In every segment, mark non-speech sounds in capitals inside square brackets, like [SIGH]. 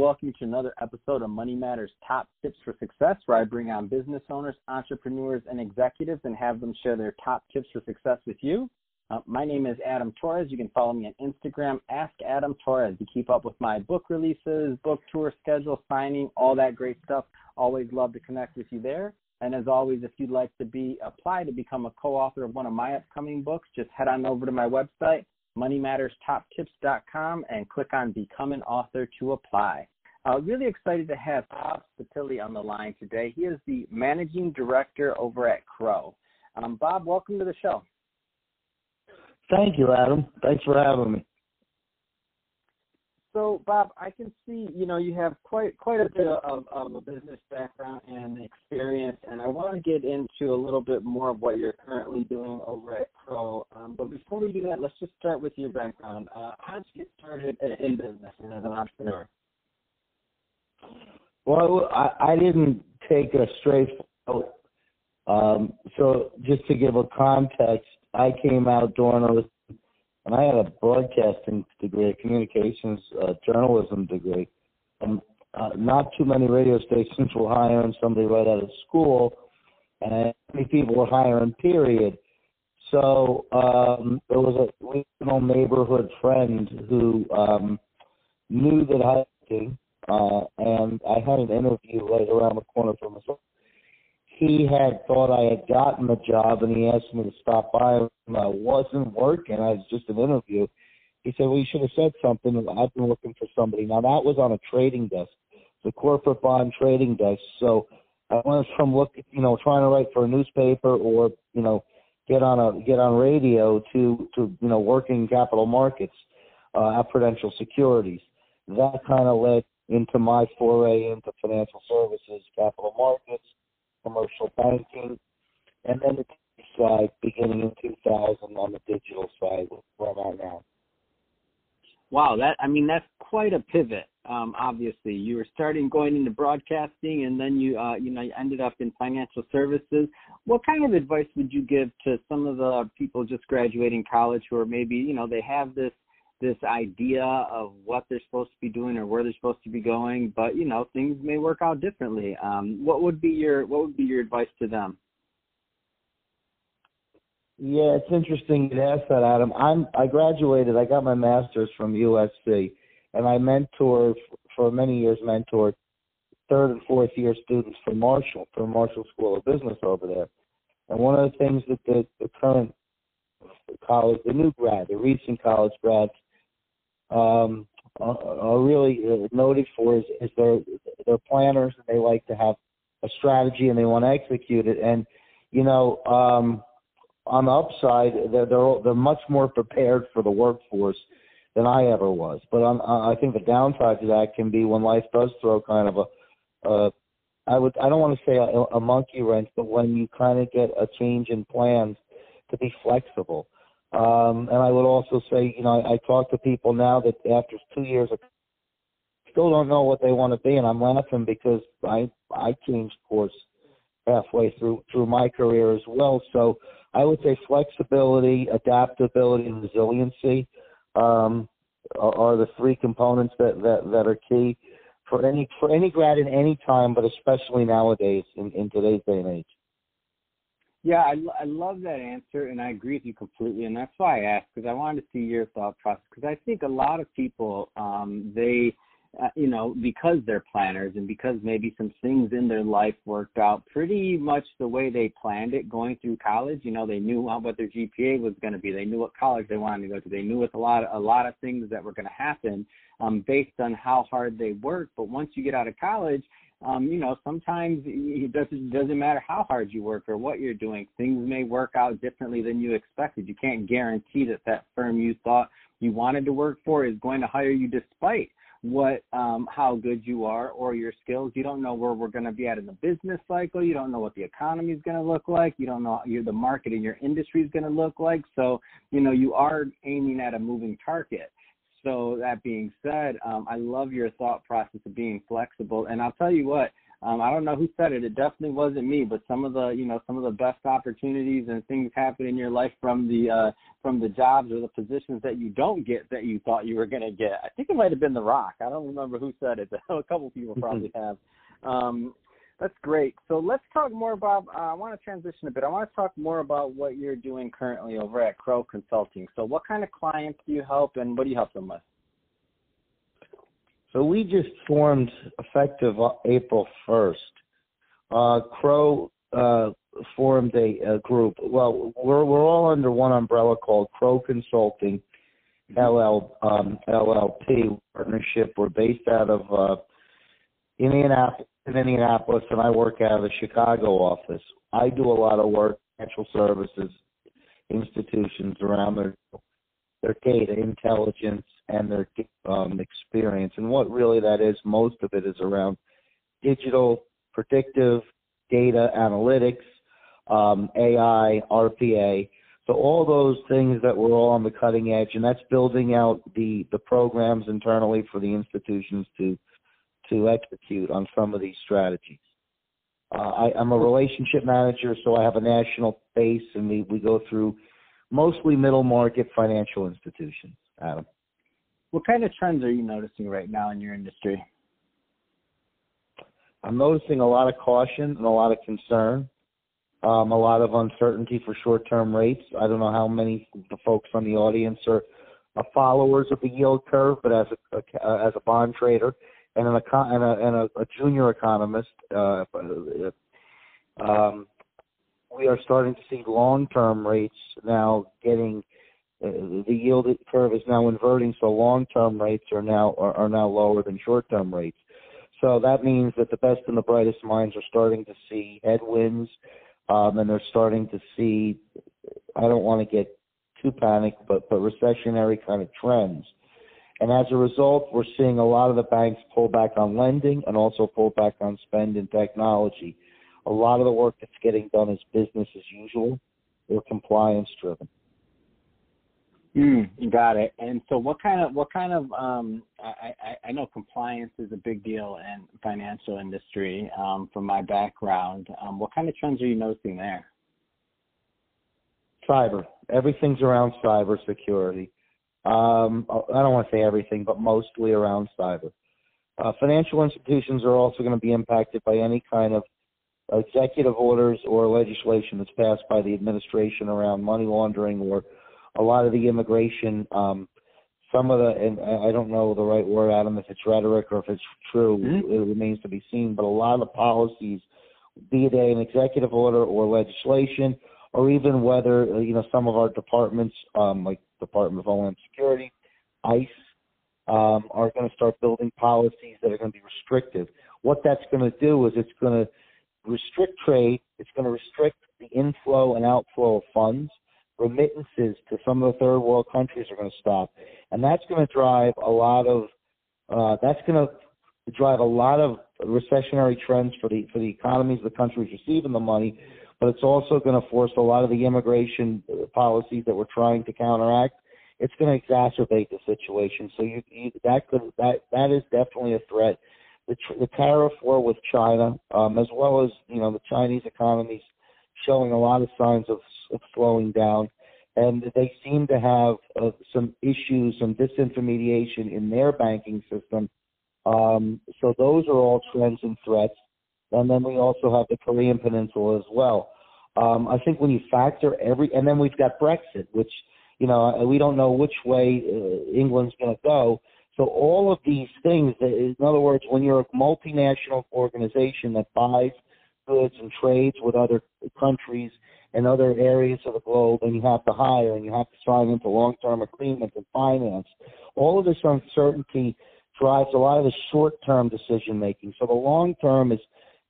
welcome you to another episode of Money Matters Top Tips for Success, where I bring on business owners, entrepreneurs, and executives and have them share their top tips for success with you. Uh, my name is Adam Torres. You can follow me on Instagram, Ask Adam Torres, to keep up with my book releases, book tour schedule, signing, all that great stuff. Always love to connect with you there. And as always, if you'd like to be apply to become a co-author of one of my upcoming books, just head on over to my website, moneymatterstoptips.com, and click on Become an Author to apply. Uh, really excited to have Bob Spatilli on the line today. He is the managing director over at Crowe. Um, Bob, welcome to the show. Thank you, Adam. Thanks for having me. So, Bob, I can see you know you have quite quite a bit of, of a business background and experience, and I want to get into a little bit more of what you're currently doing over at Crowe. Um, but before we do that, let's just start with your background. Uh, how did you get started in business and as an entrepreneur? Well, I, I didn't take a straight. Um, so, just to give a context, I came out during and I had a broadcasting degree, a communications uh, journalism degree. And uh, not too many radio stations were hiring somebody right out of school, and many people were hiring. Period. So um, there was a regional neighborhood friend who um, knew that I did, uh, and I had an interview right around the corner from us he had thought I had gotten the job and he asked me to stop by. And I wasn't working. I was just an interview. He said, well, you should have said something. I've been looking for somebody. Now, that was on a trading desk, the corporate bond trading desk. So I went from looking, you know, trying to write for a newspaper or, you know, get on a get on radio to to you know working in capital markets uh, at Prudential Securities. That kind of led into my foray into financial services, capital markets, commercial banking, and then the side beginning in 2000 on the digital side where I'm at now. Wow, that I mean that's quite a pivot. Um, obviously, you were starting going into broadcasting, and then you uh, you know you ended up in financial services. What kind of advice would you give to some of the people just graduating college who are maybe you know they have this this idea of what they're supposed to be doing or where they're supposed to be going, but you know things may work out differently. Um, what would be your what would be your advice to them? Yeah, it's interesting you ask that, Adam. I'm I graduated. I got my master's from USC, and I mentored for many years. Mentored third and fourth year students for Marshall, for Marshall School of Business over there. And one of the things that the, the current college, the new grad, the recent college grads um, are really uh, noted for is, is they're they're planners and they like to have a strategy and they want to execute it. And you know, um, on the upside, they're they're, they're much more prepared for the workforce than I ever was. But on, I think the downside to that can be when life does throw kind of a, a I would I don't want to say a, a monkey wrench, but when you kind of get a change in plans to be flexible. Um, and I would also say, you know, I, I talk to people now that after two years, of, still don't know what they want to be, and I'm laughing because I I changed course halfway through through my career as well. So I would say flexibility, adaptability, and resiliency um, are, are the three components that, that that are key for any for any grad in any time, but especially nowadays in, in today's day and age. Yeah, I, I love that answer, and I agree with you completely, and that's why I asked because I wanted to see your thought process. Because I think a lot of people, um, they, uh, you know, because they're planners and because maybe some things in their life worked out pretty much the way they planned it going through college. You know, they knew what their GPA was going to be. They knew what college they wanted to go to. They knew what a lot, of, a lot of things that were going to happen um, based on how hard they worked. But once you get out of college, um, you know, sometimes it doesn't doesn't matter how hard you work or what you're doing. Things may work out differently than you expected. You can't guarantee that that firm you thought you wanted to work for is going to hire you despite what um how good you are or your skills you don't know where we're going to be at in the business cycle you don't know what the economy is going to look like you don't know you the market in your industry is going to look like so you know you are aiming at a moving target so that being said, um, I love your thought process of being flexible. And I'll tell you what, um, I don't know who said it. It definitely wasn't me, but some of the you know some of the best opportunities and things happen in your life from the uh, from the jobs or the positions that you don't get that you thought you were going to get. I think it might have been The Rock. I don't remember who said it. But [LAUGHS] a couple people [LAUGHS] probably have. Um, that's great. So let's talk more about. Uh, I want to transition a bit. I want to talk more about what you're doing currently over at Crowe Consulting. So, what kind of clients do you help, and what do you help them with? So we just formed effective April 1st. Uh, Crowe uh, formed a, a, group. Well, we're we're all under one umbrella called Crowe Consulting LL um, LLP partnership. We're based out of uh, Indianapolis, in Indianapolis, and I work out of the Chicago office. I do a lot of work, financial services institutions around their their data intelligence and their um, experience. And what really that is, most of it is around digital, predictive, data analytics, um, AI, RPA. So all those things that we're all on the cutting edge, and that's building out the the programs internally for the institutions to to execute on some of these strategies. Uh, I, I'm a relationship manager, so I have a national base, and we, we go through mostly middle market financial institutions. Adam, what kind of trends are you noticing right now in your industry? I'm noticing a lot of caution and a lot of concern, um, a lot of uncertainty for short-term rates. I don't know how many of the folks on the audience are, are followers of the yield curve, but as a, a as a bond trader and an and a, and a, a junior economist, uh, um, we are starting to see long-term rates now getting uh, the yield curve is now inverting, so long-term rates are now are, are now lower than short-term rates. So that means that the best and the brightest minds are starting to see headwinds, um, and they're starting to see. I don't want to get too panicked, but but recessionary kind of trends. And as a result, we're seeing a lot of the banks pull back on lending and also pull back on spend in technology. A lot of the work that's getting done is business as usual or compliance driven. Mm, got it. And so, what kind of what kind of um, I, I, I know compliance is a big deal in financial industry. Um, from my background, um, what kind of trends are you noticing there? Cyber. Everything's around cyber security. Um, I don't want to say everything, but mostly around cyber. Uh, financial institutions are also going to be impacted by any kind of executive orders or legislation that's passed by the administration around money laundering or a lot of the immigration, um, some of the, and I don't know the right word, Adam, if it's rhetoric or if it's true, mm-hmm. it remains to be seen, but a lot of the policies, be it an executive order or legislation, or even whether, you know, some of our departments, um, like Department of Homeland Security, ICE, um, are going to start building policies that are going to be restrictive. What that's going to do is it's going to restrict trade. It's going to restrict the inflow and outflow of funds. Remittances to some of the third world countries are going to stop, and that's going to drive a lot of uh, that's going to drive a lot of recessionary trends for the for the economies of the countries receiving the money. But it's also going to force a lot of the immigration uh, policies that we're trying to counteract. It's going to exacerbate the situation. So you, you that could that that is definitely a threat the, the tariff war with China, um, as well as you know the Chinese economy showing a lot of signs of, of slowing down, and they seem to have uh, some issues, some disintermediation in their banking system. Um, so those are all trends and threats. And then we also have the Korean Peninsula as well. Um, I think when you factor every, and then we've got Brexit, which you know we don't know which way uh, England's going to go. So all of these things, in other words, when you're a multinational organization that buys goods and trades with other countries and other areas of the globe, and you have to hire and you have to sign into long-term agreements and finance, all of this uncertainty drives a lot of the short-term decision making. So the long term is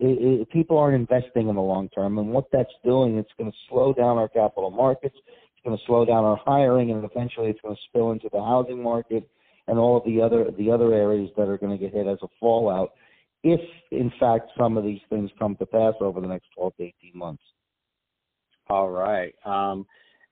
it, it, people aren't investing in the long term, and what that's doing, it's going to slow down our capital markets. It's going to slow down our hiring, and eventually, it's going to spill into the housing market and all of the other the other areas that are going to get hit as a fallout if in fact some of these things come to pass over the next 12 to 18 months all right um,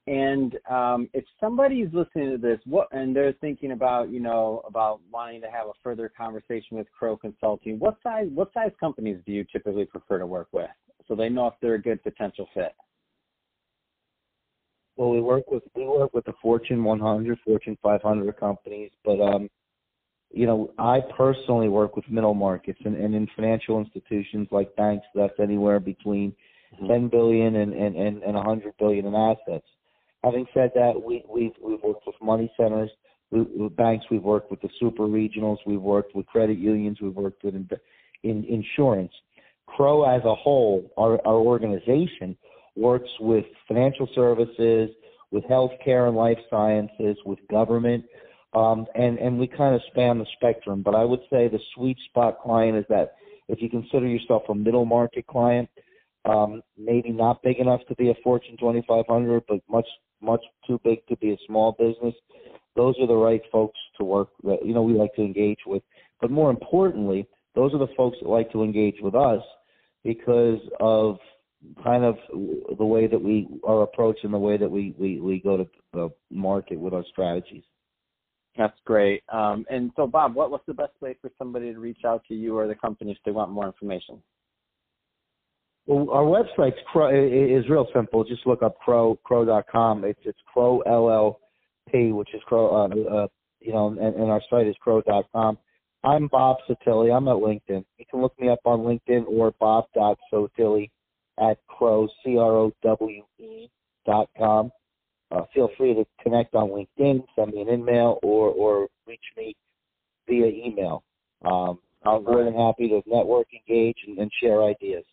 And um, if somebody's listening to this, what and they're thinking about, you know, about wanting to have a further conversation with Crowe Consulting, what size what size companies do you typically prefer to work with, so they know if they're a good potential fit? Well, we work with we work with the Fortune 100, Fortune 500 companies, but um, you know, I personally work with middle markets and, and in financial institutions like banks. That's anywhere between mm-hmm. 10 billion and, and, and, and 100 billion in assets. Having said that, we, we've, we've worked with money centers, we, with banks, we've worked with the super regionals, we've worked with credit unions, we've worked with in, in insurance. Crowe as a whole, our, our organization, works with financial services, with healthcare and life sciences, with government, um, and and we kind of span the spectrum. But I would say the sweet spot client is that if you consider yourself a middle market client, um, maybe not big enough to be a Fortune 2500, but much much too big to be a small business. Those are the right folks to work that you know we like to engage with. But more importantly, those are the folks that like to engage with us because of kind of the way that we our approach and the way that we we we go to the market with our strategies. That's great. Um, and so, Bob, what what's the best way for somebody to reach out to you or the company if they want more information? Well, our website's crowe, is real simple. Just look up crowe crowe.com. It's it's crowe LLP, which is crowe. Uh, uh, you know, and, and our site is crowe.com. I'm Bob Sotilli. I'm at LinkedIn. You can look me up on LinkedIn or bob.sotilli at crowe, C-R-O-W-E dot com. Uh, feel free to connect on LinkedIn, send me an email, or, or reach me via email. Um, I'm more than happy to network, engage, and, and share ideas.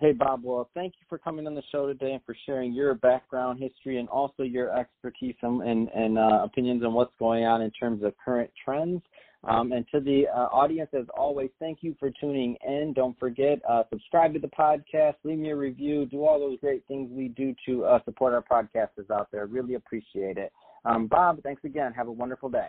Hey, Bob. Well, thank you for coming on the show today and for sharing your background, history, and also your expertise and, and, uh, opinions on what's going on in terms of current trends. Um, and to the uh, audience, as always, thank you for tuning in. Don't forget, uh, subscribe to the podcast, leave me a review, do all those great things we do to uh, support our podcasters out there. Really appreciate it. Um, Bob, thanks again. Have a wonderful day.